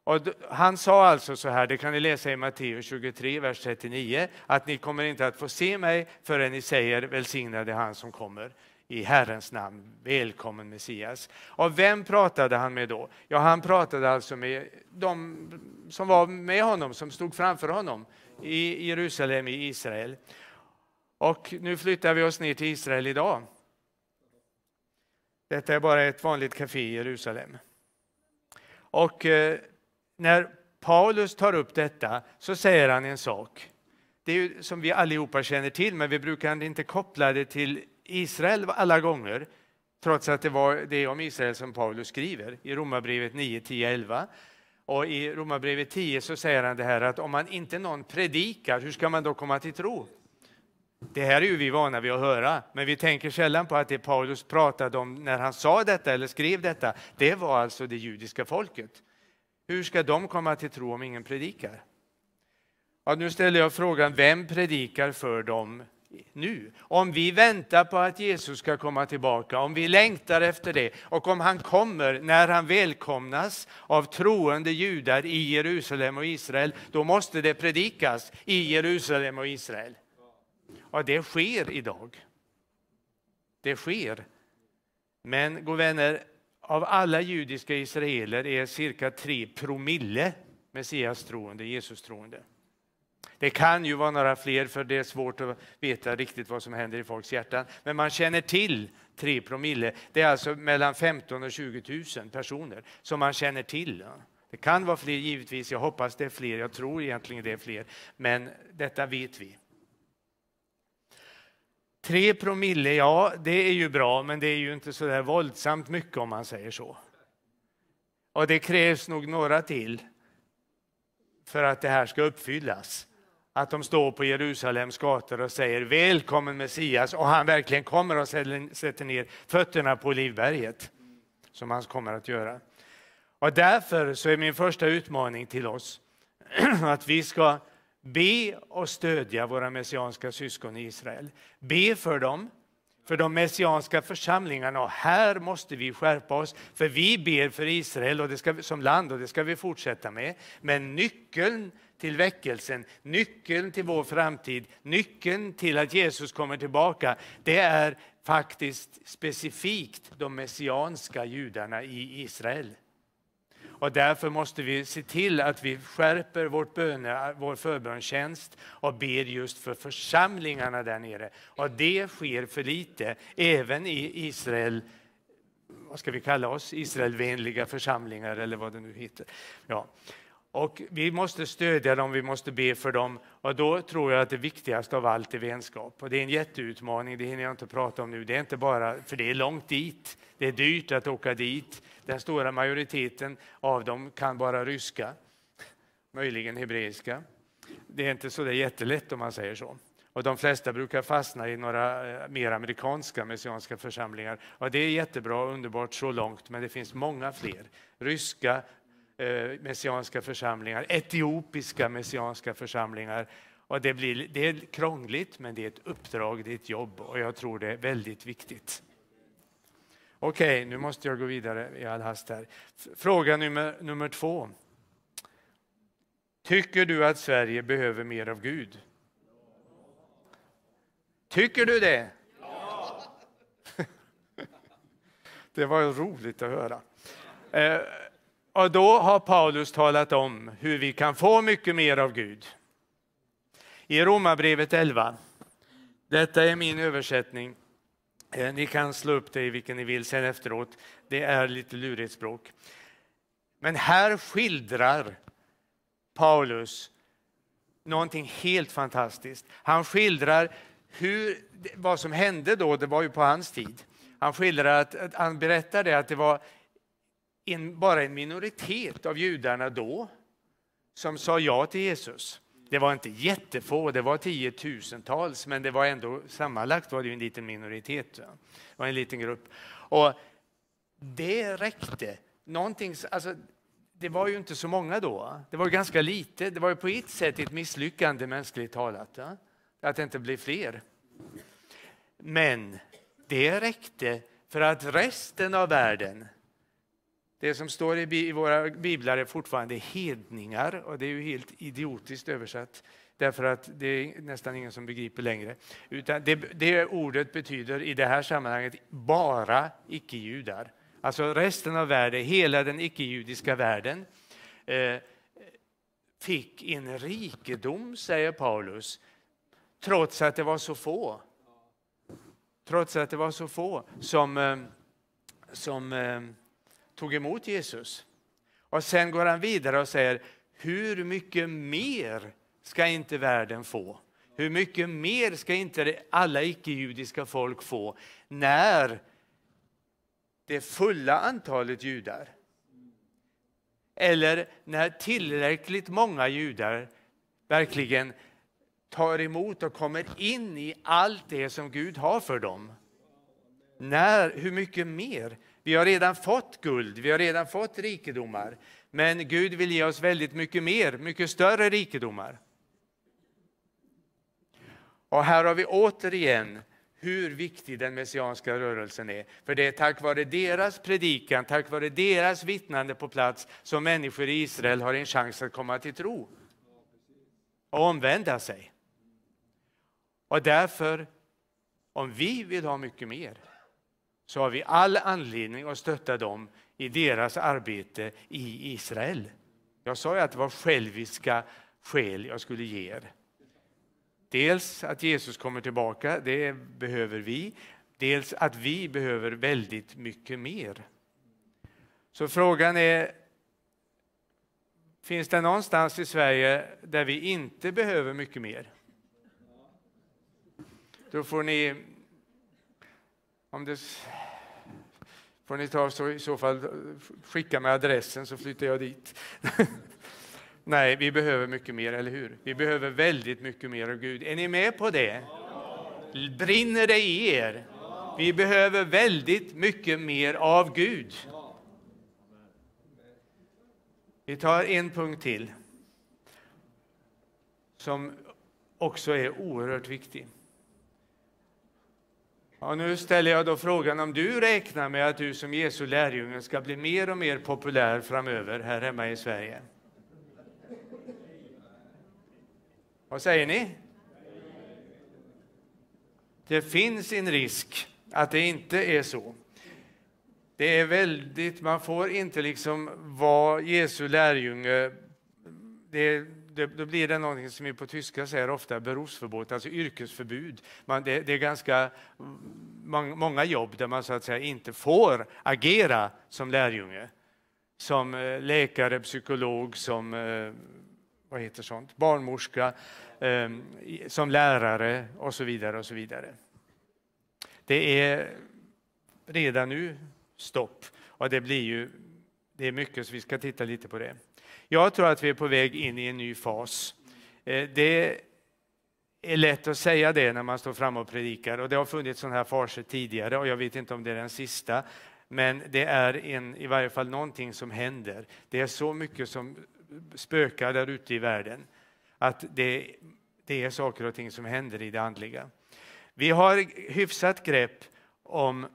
[SPEAKER 2] Och han sa alltså så här, det kan ni läsa i Matteus 23, vers 39, att ni kommer inte att få se mig förrän ni säger välsignade han som kommer i Herrens namn, välkommen Messias. Och vem pratade han med då? Ja, han pratade alltså med de som var med honom, som stod framför honom i Jerusalem i Israel. Och nu flyttar vi oss ner till Israel idag. Detta är bara ett vanligt café i Jerusalem. Och eh, när Paulus tar upp detta så säger han en sak. Det är ju som vi allihopa känner till, men vi brukar inte koppla det till Israel alla gånger, trots att det var det om Israel som Paulus skriver i Romarbrevet 9, 10, 11. Och i Romarbrevet 10 så säger han det här att om man inte någon predikar, hur ska man då komma till tro? Det här är ju vi vana vid att höra, men vi tänker sällan på att det Paulus pratade om när han sa detta eller skrev detta, det var alltså det judiska folket. Hur ska de komma till tro om ingen predikar? Ja, nu ställer jag frågan, vem predikar för dem nu? Om vi väntar på att Jesus ska komma tillbaka, om vi längtar efter det och om han kommer när han välkomnas av troende judar i Jerusalem och Israel, då måste det predikas i Jerusalem och Israel. Och det sker idag. Det sker. Men, god vänner, av alla judiska israeler är cirka 3 promille Messias-troende, Jesus-troende. Det kan ju vara några fler, för det är svårt att veta riktigt vad som händer i folks hjärtan. Men man känner till 3 promille. Det är alltså mellan 15 och 20 000 personer som man känner till. Det kan vara fler givetvis, jag hoppas det är fler, jag tror egentligen det är fler, men detta vet vi. Tre promille, ja det är ju bra, men det är ju inte så där våldsamt mycket om man säger så. Och det krävs nog några till för att det här ska uppfyllas att de står på Jerusalems gator och säger välkommen Messias och han verkligen kommer och sätter ner fötterna på Olivberget som han kommer att göra. Och därför så är min första utmaning till oss <clears throat> att vi ska be och stödja våra messianska syskon i Israel. Be för dem, för de messianska församlingarna. Och här måste vi skärpa oss, för vi ber för Israel och det ska, som land och det ska vi fortsätta med. Men nyckeln till väckelsen, nyckeln till vår framtid, nyckeln till att Jesus kommer tillbaka, det är faktiskt specifikt de messianska judarna i Israel. Och därför måste vi se till att vi skärper vårt böne, vår förbönstjänst och ber just för församlingarna där nere. Och det sker för lite, även i Israel vad ska vi kalla oss, Israelvänliga församlingar eller vad det nu heter. Ja. Och vi måste stödja dem, vi måste be för dem. Och då tror jag att det viktigaste av allt är vänskap. Och det är en jätteutmaning, det hinner jag inte prata om nu. Det är inte bara, för det är långt dit. Det är dyrt att åka dit. Den stora majoriteten av dem kan bara ryska, möjligen hebreiska. Det är inte så det jättelätt om man säger så. Och de flesta brukar fastna i några eh, mer amerikanska messianska församlingar. Och det är jättebra och underbart så långt, men det finns många fler. Ryska, eh, messianska församlingar, etiopiska messianska församlingar. Och det, blir, det är krångligt, men det är ett uppdrag, det är ett jobb och jag tror det är väldigt viktigt. Okej, nu måste jag gå vidare i all hast här. Fråga nummer, nummer två. Tycker du att Sverige behöver mer av Gud? Tycker du det? Ja. <laughs> Det var roligt att höra. Eh, och då har Paulus talat om hur vi kan få mycket mer av Gud. I Romarbrevet 11, detta är min översättning. Eh, ni kan slå upp det i vilken ni vill sen efteråt. Det är lite lurigt språk. Men här skildrar Paulus någonting helt fantastiskt. Han skildrar hur, vad som hände då, det var ju på hans tid. Han skildrar att, att han berättade att det var en, bara en minoritet av judarna då som sa ja till Jesus. Det var inte jättefå, det var tiotusentals, men det var ändå sammanlagt var det en liten minoritet. Det var en liten grupp. Och det räckte. Någonting, alltså, det var ju inte så många då. Det var ganska lite. Det var ju på ett sätt ett misslyckande mänskligt talat. Ja? Att det inte blev fler. Men det räckte för att resten av världen det som står i våra biblar är fortfarande hedningar och det är ju helt idiotiskt översatt därför att det är nästan ingen som begriper längre. Utan det, det ordet betyder i det här sammanhanget bara icke-judar. Alltså resten av världen, hela den icke-judiska världen eh, fick en rikedom, säger Paulus, trots att det var så få. Trots att det var så få som, eh, som eh, tog emot Jesus. Och sen går han vidare och säger, hur mycket mer ska inte världen få? Hur mycket mer ska inte alla icke-judiska folk få när det fulla antalet judar eller när tillräckligt många judar verkligen tar emot och kommer in i allt det som Gud har för dem. När, hur mycket mer? Vi har redan fått guld, vi har redan fått rikedomar. Men Gud vill ge oss väldigt mycket mer, mycket större rikedomar. Och här har vi återigen hur viktig den messianska rörelsen är. För det är tack vare deras predikan, tack vare deras vittnande på plats som människor i Israel har en chans att komma till tro och omvända sig. Och därför, om vi vill ha mycket mer, så har vi all anledning att stötta dem i deras arbete i Israel. Jag sa ju att det var själviska skäl jag skulle ge er. Dels att Jesus kommer tillbaka, det behöver vi. Dels att vi behöver väldigt mycket mer. Så frågan är, finns det någonstans i Sverige där vi inte behöver mycket mer? Då får ni om det får ni ta så, i så fall eh, skicka mig adressen så flyttar jag dit. <laughs> Nej, vi behöver mycket mer, eller hur? Vi behöver väldigt mycket mer av Gud. Är ni med på det? Brinner det i er? Vi behöver väldigt mycket mer av Gud. Vi tar en punkt till som också är oerhört viktig. Och nu ställer jag då frågan om du räknar med att du som Jesu lärjunge ska bli mer och mer populär framöver här hemma i Sverige. Vad säger ni? Det finns en risk att det inte är så. Det är väldigt, man får inte liksom vara Jesu lärjunge. Det, det, då blir det någonting som vi på tyska säger ofta berufsverbot, alltså yrkesförbud. Man, det, det, är ganska många jobb där man så att säga inte får agera som lärjunge. Som eh, läkare, psykolog, som eh, vad heter sånt? barnmorska, eh, som lärare och så vidare. och så vidare. Det är redan nu stopp och det blir ju det är mycket så vi ska titta lite på det. Jag tror att vi är på väg in i en ny fas. Eh, det är lätt att säga det när man står fram och predikar och det har funnits sådana här faser tidigare och jag vet inte om det är den sista. Men det är en, i varje fall någonting som händer. Det är så mycket som spökar där ute i världen att det, det är saker och ting som händer i det andliga. Vi har hyfsat grepp om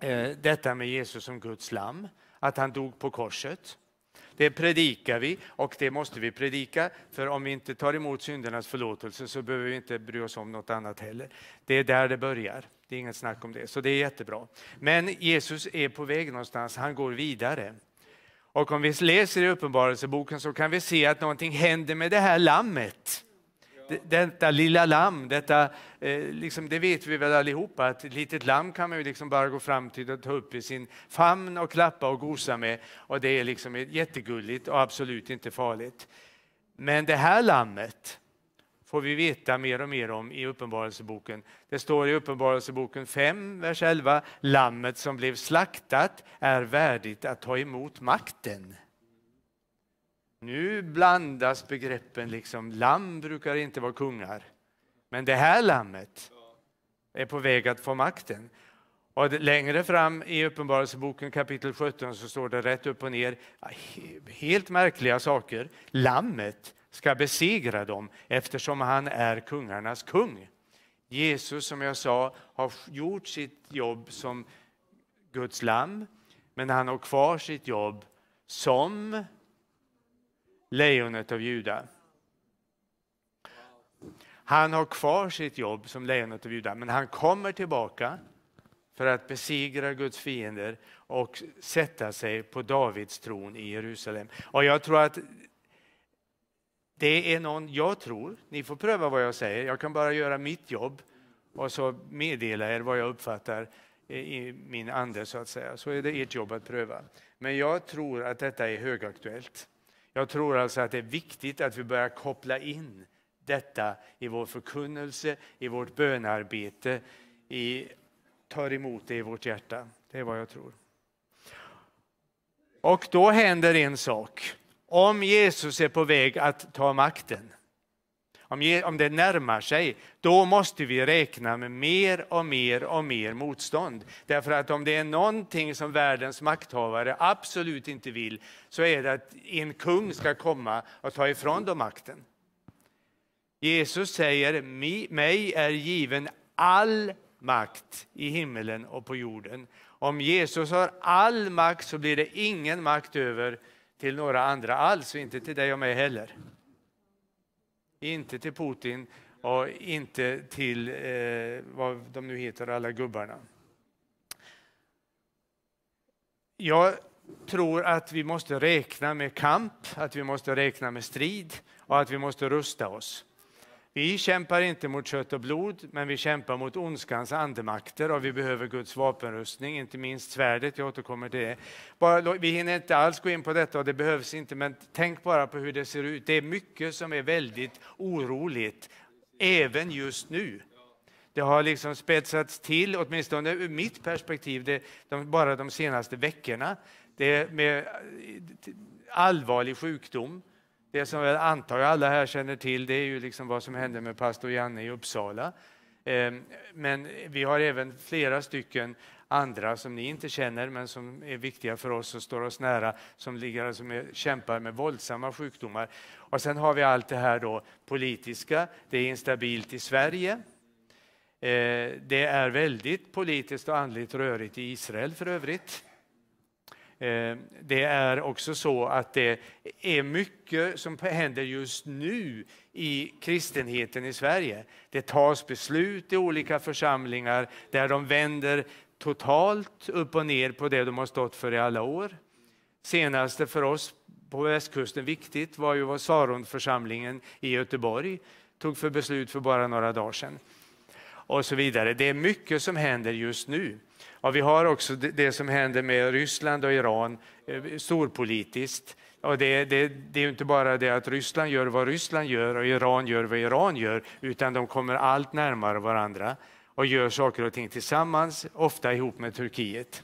[SPEAKER 2] eh, detta med Jesus som Guds lamm, att han dog på korset. Det predikar vi och det måste vi predika, för om vi inte tar emot syndernas förlåtelse så behöver vi inte bry oss om något annat heller. Det är där det börjar. Det är inget snack om det, så det är jättebra. Men Jesus är på väg någonstans, han går vidare. Och om vi läser i Uppenbarelseboken så kan vi se att någonting händer med det här lammet. Detta lilla lamm, detta, eh, liksom, det vet vi väl allihopa, att ett litet lamm kan man ju liksom bara gå fram till och ta upp i sin famn och klappa och gosa med. Och det är liksom jättegulligt och absolut inte farligt. Men det här lammet får vi veta mer och mer om i Uppenbarelseboken. Det står i Uppenbarelseboken 5, vers 11, lammet som blev slaktat är värdigt att ta emot makten. Nu blandas begreppen. liksom. Lamm brukar inte vara kungar. Men det här lammet är på väg att få makten. Och längre fram i Uppenbarelseboken kapitel 17 så står det rätt upp och ner helt märkliga saker. Lammet ska besegra dem eftersom han är kungarnas kung. Jesus, som jag sa, har gjort sitt jobb som Guds lamm, men han har kvar sitt jobb som lejonet av Juda. Han har kvar sitt jobb som lejonet av Juda, men han kommer tillbaka för att besegra Guds fiender och sätta sig på Davids tron i Jerusalem. Och jag tror att det är någon, jag tror, ni får pröva vad jag säger, jag kan bara göra mitt jobb och så meddela er vad jag uppfattar i min ande så att säga. Så är det ert jobb att pröva. Men jag tror att detta är högaktuellt. Jag tror alltså att det är viktigt att vi börjar koppla in detta i vår förkunnelse, i vårt bönarbete, i, tar emot det i vårt hjärta. Det är vad jag tror. Och då händer en sak. Om Jesus är på väg att ta makten, om det närmar sig, då måste vi räkna med mer och mer och mer motstånd. Därför att om det är någonting som världens makthavare absolut inte vill, så är det att en kung ska komma och ta ifrån dem makten. Jesus säger, mig är given all makt i himmelen och på jorden. Om Jesus har all makt så blir det ingen makt över till några andra alls, och inte till dig och mig heller. Inte till Putin och inte till eh, vad de nu heter, alla gubbarna. Jag tror att vi måste räkna med kamp, att vi måste räkna med strid och att vi måste rusta oss. Vi kämpar inte mot kött och blod, men vi kämpar mot ondskans andemakter och vi behöver Guds vapenrustning, inte minst svärdet. Jag återkommer till det. Bara, vi hinner inte alls gå in på detta och det behövs inte, men tänk bara på hur det ser ut. Det är mycket som är väldigt oroligt, även just nu. Det har liksom spetsats till, åtminstone ur mitt perspektiv, det, de, bara de senaste veckorna. Det är med eh, allvarlig sjukdom det som jag antar alla här känner till det är ju liksom vad som hände med pastor Janne i Uppsala. Ehm, men vi har även flera stycken andra som ni inte känner men som är viktiga för oss och står oss nära som ligger alltså med, kämpar med våldsamma sjukdomar. Och sen har vi allt det här då politiska, det är instabilt i Sverige. Ehm, det är väldigt politiskt och andligt rörigt i Israel för övrigt. Eh, det är också så att det är mycket som händer just nu i kristenheten i Sverige. Det tas beslut i olika församlingar där de vänder totalt upp och ner på det de har stått för i alla år. Senaste för oss på västkusten viktigt var ju vad Saronförsamlingen i Göteborg tog för beslut för bara några dagar sedan. Och så vidare. Det är mycket som händer just nu. Ja, vi har också det som händer med Ryssland och Iran eh, storpolitiskt. Och det, det, det är inte bara det att Ryssland gör vad Ryssland gör och Iran gör vad Iran gör, utan de kommer allt närmare varandra och gör saker och ting tillsammans, ofta ihop med Turkiet.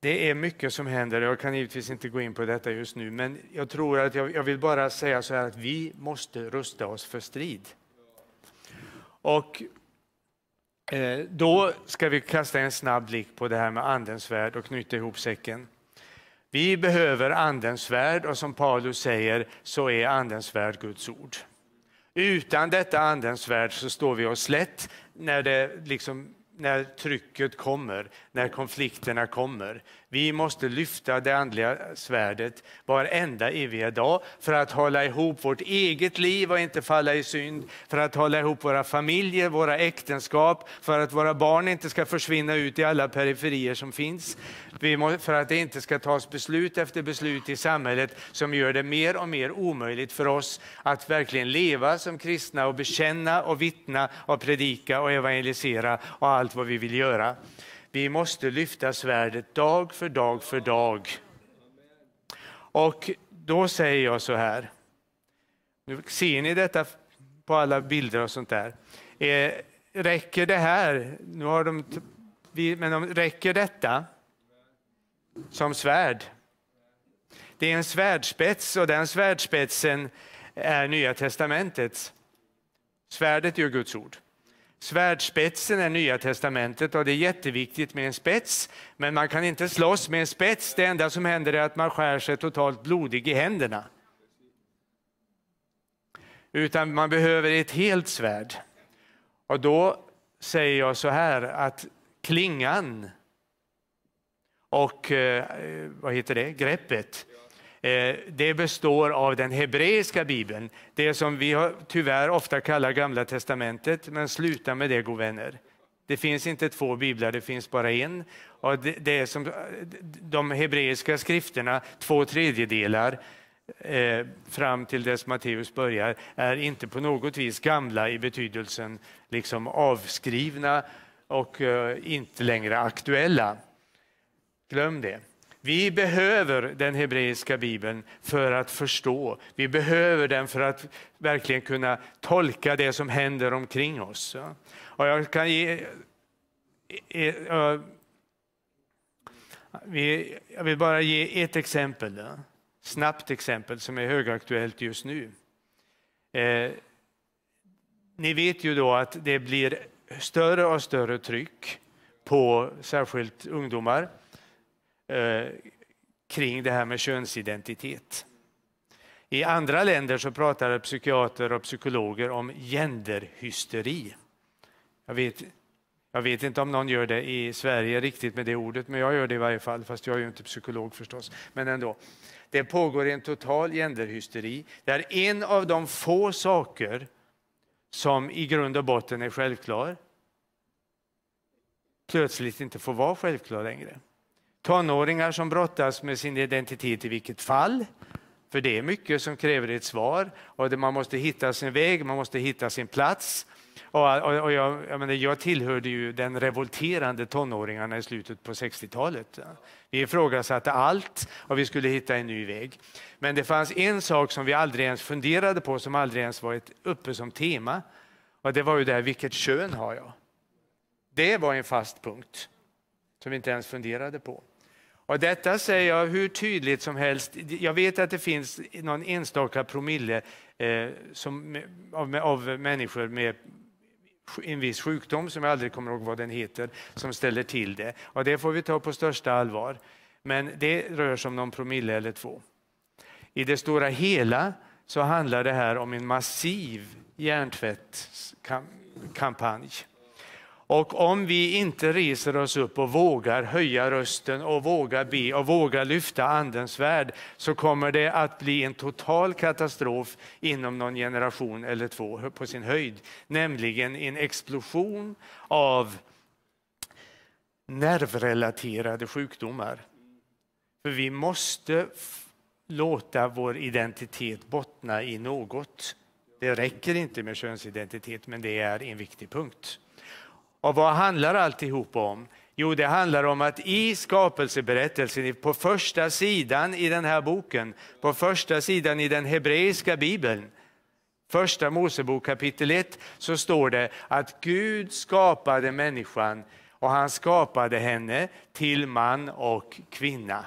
[SPEAKER 2] Det är mycket som händer. Jag kan givetvis inte gå in på detta just nu, men jag tror att jag, jag vill bara säga så här att vi måste rusta oss för strid. Och Eh, då ska vi kasta en snabb blick på det här med Andens värld och knyta ihop säcken. Vi behöver Andens värld och som Paulus säger så är Andens värld Guds ord. Utan detta Andens värld så står vi oss slätt när, det liksom, när trycket kommer, när konflikterna kommer. Vi måste lyfta det andliga svärdet varenda eviga dag för att hålla ihop vårt eget liv och inte falla i synd, för att hålla ihop våra familjer, våra äktenskap, för att våra barn inte ska försvinna ut i alla periferier som finns. för att det inte ska tas beslut efter beslut i samhället som gör det mer och mer omöjligt för oss att verkligen leva som kristna och bekänna och vittna och predika och evangelisera och allt vad vi vill göra. Vi måste lyfta svärdet dag för dag för dag. Och då säger jag så här. Nu ser ni detta på alla bilder och sånt där. Eh, räcker det här? Nu har de, men de, räcker detta som svärd? Det är en svärdspets och den svärdspetsen är Nya testamentets. Svärdet är Guds ord. Svärdspetsen är Nya testamentet och det är jätteviktigt med en spets. Men man kan inte slåss med en spets. Det enda som händer är att man skär sig totalt blodig i händerna. Utan man behöver ett helt svärd. Och då säger jag så här att klingan och eh, vad heter det, greppet Eh, det består av den hebreiska bibeln, det som vi tyvärr ofta kallar Gamla testamentet, men sluta med det, god vänner. Det finns inte två biblar, det finns bara en. Och det, det är som de hebreiska skrifterna, två tredjedelar, eh, fram till dess Matteus börjar, är inte på något vis gamla i betydelsen liksom avskrivna och eh, inte längre aktuella. Glöm det. Vi behöver den hebreiska bibeln för att förstå. Vi behöver den för att verkligen kunna tolka det som händer omkring oss. Och jag kan ge... E- e- jag vill bara ge ett exempel, snabbt exempel som är högaktuellt just nu. Eh, ni vet ju då att det blir större och större tryck på särskilt ungdomar Eh, kring det här med könsidentitet. I andra länder så pratar psykiater och psykologer om genderhysteri. Jag vet, jag vet inte om någon gör det i Sverige riktigt med det ordet, men jag gör det i varje fall, fast jag är ju inte psykolog förstås. Men ändå. Det pågår en total genderhysteri där en av de få saker som i grund och botten är självklar plötsligt inte får vara självklar längre. Tonåringar som brottas med sin identitet i vilket fall. För det är mycket som kräver ett svar och man måste hitta sin väg, man måste hitta sin plats. Och, och, och jag, jag, menar, jag tillhörde ju den revolterande tonåringarna i slutet på 60-talet. Vi ifrågasatte allt och vi skulle hitta en ny väg. Men det fanns en sak som vi aldrig ens funderade på, som aldrig ens var uppe som tema. Och det var ju det här, vilket kön har jag? Det var en fast punkt som vi inte ens funderade på. Och detta säger jag hur tydligt som helst. Jag vet att det finns någon enstaka promille eh, som, av, av människor med en viss sjukdom som jag aldrig kommer ihåg vad den heter som ställer till det. Och det får vi ta på största allvar. Men det rör sig om någon promille eller två. I det stora hela så handlar det här om en massiv hjärntvättskampanj. Och om vi inte reser oss upp och vågar höja rösten och vågar be och vågar lyfta andens värld så kommer det att bli en total katastrof inom någon generation eller två på sin höjd. Nämligen en explosion av nervrelaterade sjukdomar. För vi måste låta vår identitet bottna i något. Det räcker inte med könsidentitet, men det är en viktig punkt. Och vad handlar alltihop om? Jo, det handlar om att i skapelseberättelsen, på första sidan i den här boken, på första sidan i den hebreiska bibeln, första Mosebok kapitel 1, så står det att Gud skapade människan och han skapade henne till man och kvinna.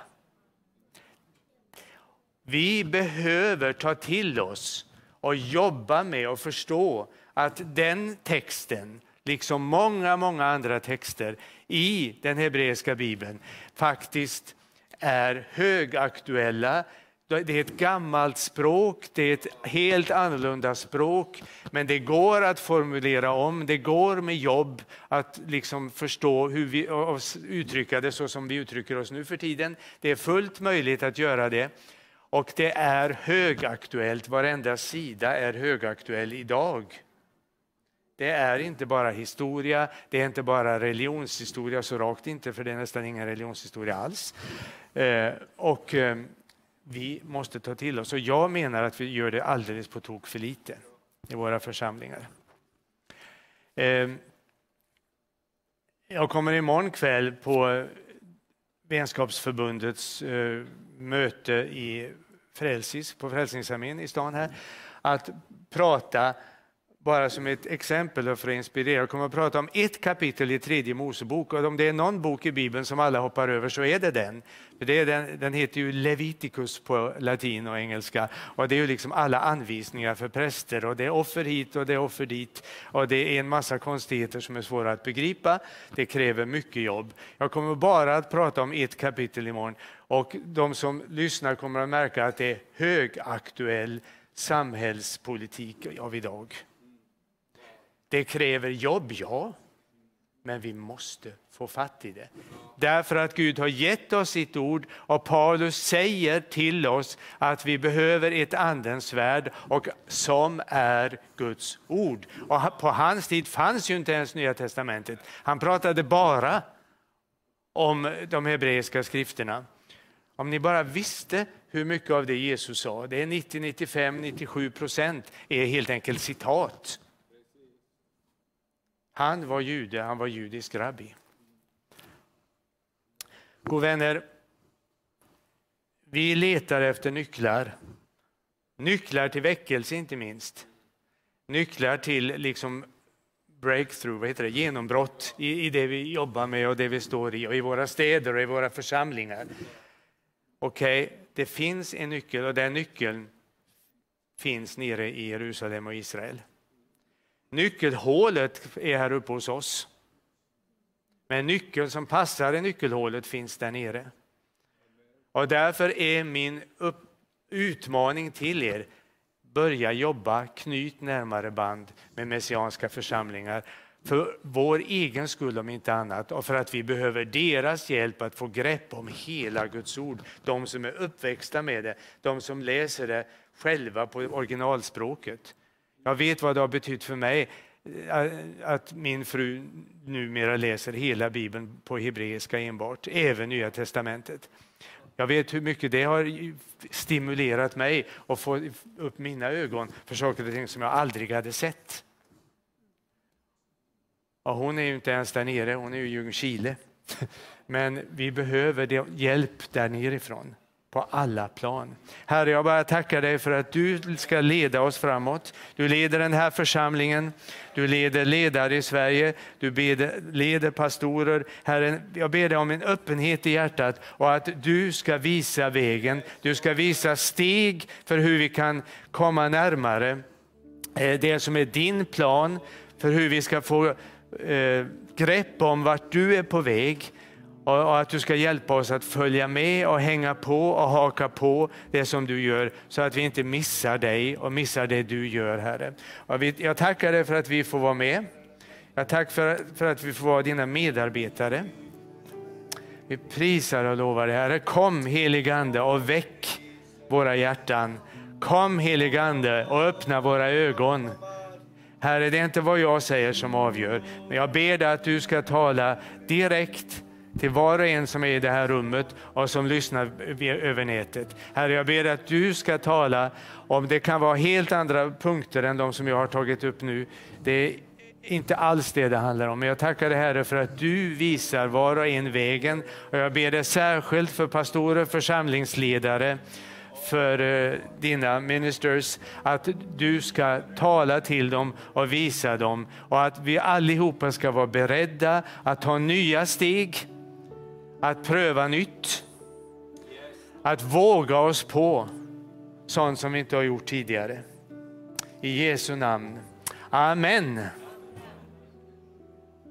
[SPEAKER 2] Vi behöver ta till oss och jobba med och förstå att den texten liksom många, många andra texter i den hebreiska bibeln faktiskt är högaktuella. Det är ett gammalt språk, det är ett helt annorlunda språk, men det går att formulera om, det går med jobb att liksom förstå hur vi, och uttrycka det så som vi uttrycker oss nu för tiden. Det är fullt möjligt att göra det. Och det är högaktuellt, varenda sida är högaktuell idag. Det är inte bara historia, det är inte bara religionshistoria, så rakt inte, för det är nästan ingen religionshistoria alls. Eh, och eh, vi måste ta till oss, och jag menar att vi gör det alldeles på tok för lite i våra församlingar. Eh, jag kommer imorgon kväll på Vänskapsförbundets eh, möte i Frälsis, på Frälsningsarmén i stan här, att prata bara som ett exempel för att inspirera. Jag kommer att prata om ett kapitel i tredje Mosebok och om det är någon bok i Bibeln som alla hoppar över så är det den. det är den, den heter ju Leviticus på latin och engelska och det är ju liksom alla anvisningar för präster och det är offer hit och det är offer dit och det är en massa konstigheter som är svåra att begripa. Det kräver mycket jobb. Jag kommer bara att prata om ett kapitel imorgon och de som lyssnar kommer att märka att det är högaktuell samhällspolitik av idag. Det kräver jobb, ja, men vi måste få fatt i det. Därför att Gud har gett oss sitt ord och Paulus säger till oss att vi behöver ett andens värld och som är Guds ord. Och på hans tid fanns ju inte ens Nya Testamentet. Han pratade bara om de hebreiska skrifterna. Om ni bara visste hur mycket av det Jesus sa, det är 90, 95, 97 procent är helt enkelt citat. Han var jude, han var judisk rabbi. God vänner, vi letar efter nycklar. Nycklar till väckelse inte minst. Nycklar till liksom breakthrough, vad heter det? genombrott i, i det vi jobbar med och det vi står i och i våra städer och i våra församlingar. Okej, okay, det finns en nyckel och den nyckeln finns nere i Jerusalem och Israel. Nyckelhålet är här uppe hos oss. Men nyckeln som passar i nyckelhålet finns där nere. Och därför är min utmaning till er, börja jobba, knyt närmare band med messianska församlingar. För vår egen skull om inte annat och för att vi behöver deras hjälp att få grepp om hela Guds ord. De som är uppväxta med det, de som läser det själva på originalspråket. Jag vet vad det har betytt för mig eh, att min fru numera läser hela Bibeln på hebreiska enbart, även Nya Testamentet. Jag vet hur mycket det har stimulerat mig att få upp mina ögon för saker och ting som jag aldrig hade sett. Och hon är ju inte ens där nere, hon är i Ljungskile. <laughs> Men vi behöver hjälp där nerifrån på alla plan. Herre, jag bara tackar dig för att du ska leda oss framåt. Du leder den här församlingen, du leder ledare i Sverige, du leder pastorer. Herre, jag ber dig om en öppenhet i hjärtat och att du ska visa vägen. Du ska visa steg för hur vi kan komma närmare eh, det som är din plan för hur vi ska få eh, grepp om vart du är på väg och att du ska hjälpa oss att följa med och hänga på och haka på det som du gör så att vi inte missar dig och missar det du gör Herre. Jag tackar dig för att vi får vara med. Jag tackar för, för att vi får vara dina medarbetare. Vi prisar och lovar dig Herre. Kom heligande och väck våra hjärtan. Kom heligande och öppna våra ögon. Herre, det är inte vad jag säger som avgör, men jag ber dig att du ska tala direkt till var och en som är i det här rummet och som lyssnar över nätet. Herre, jag ber att du ska tala om det kan vara helt andra punkter än de som jag har tagit upp nu. Det är inte alls det det handlar om. Men jag tackar dig Herre för att du visar var och en vägen. Och jag ber dig särskilt för pastorer, församlingsledare, för eh, dina ministers, att du ska tala till dem och visa dem och att vi allihopa ska vara beredda att ta nya steg att pröva nytt. Att våga oss på sånt som vi inte har gjort tidigare. I Jesu namn. Amen.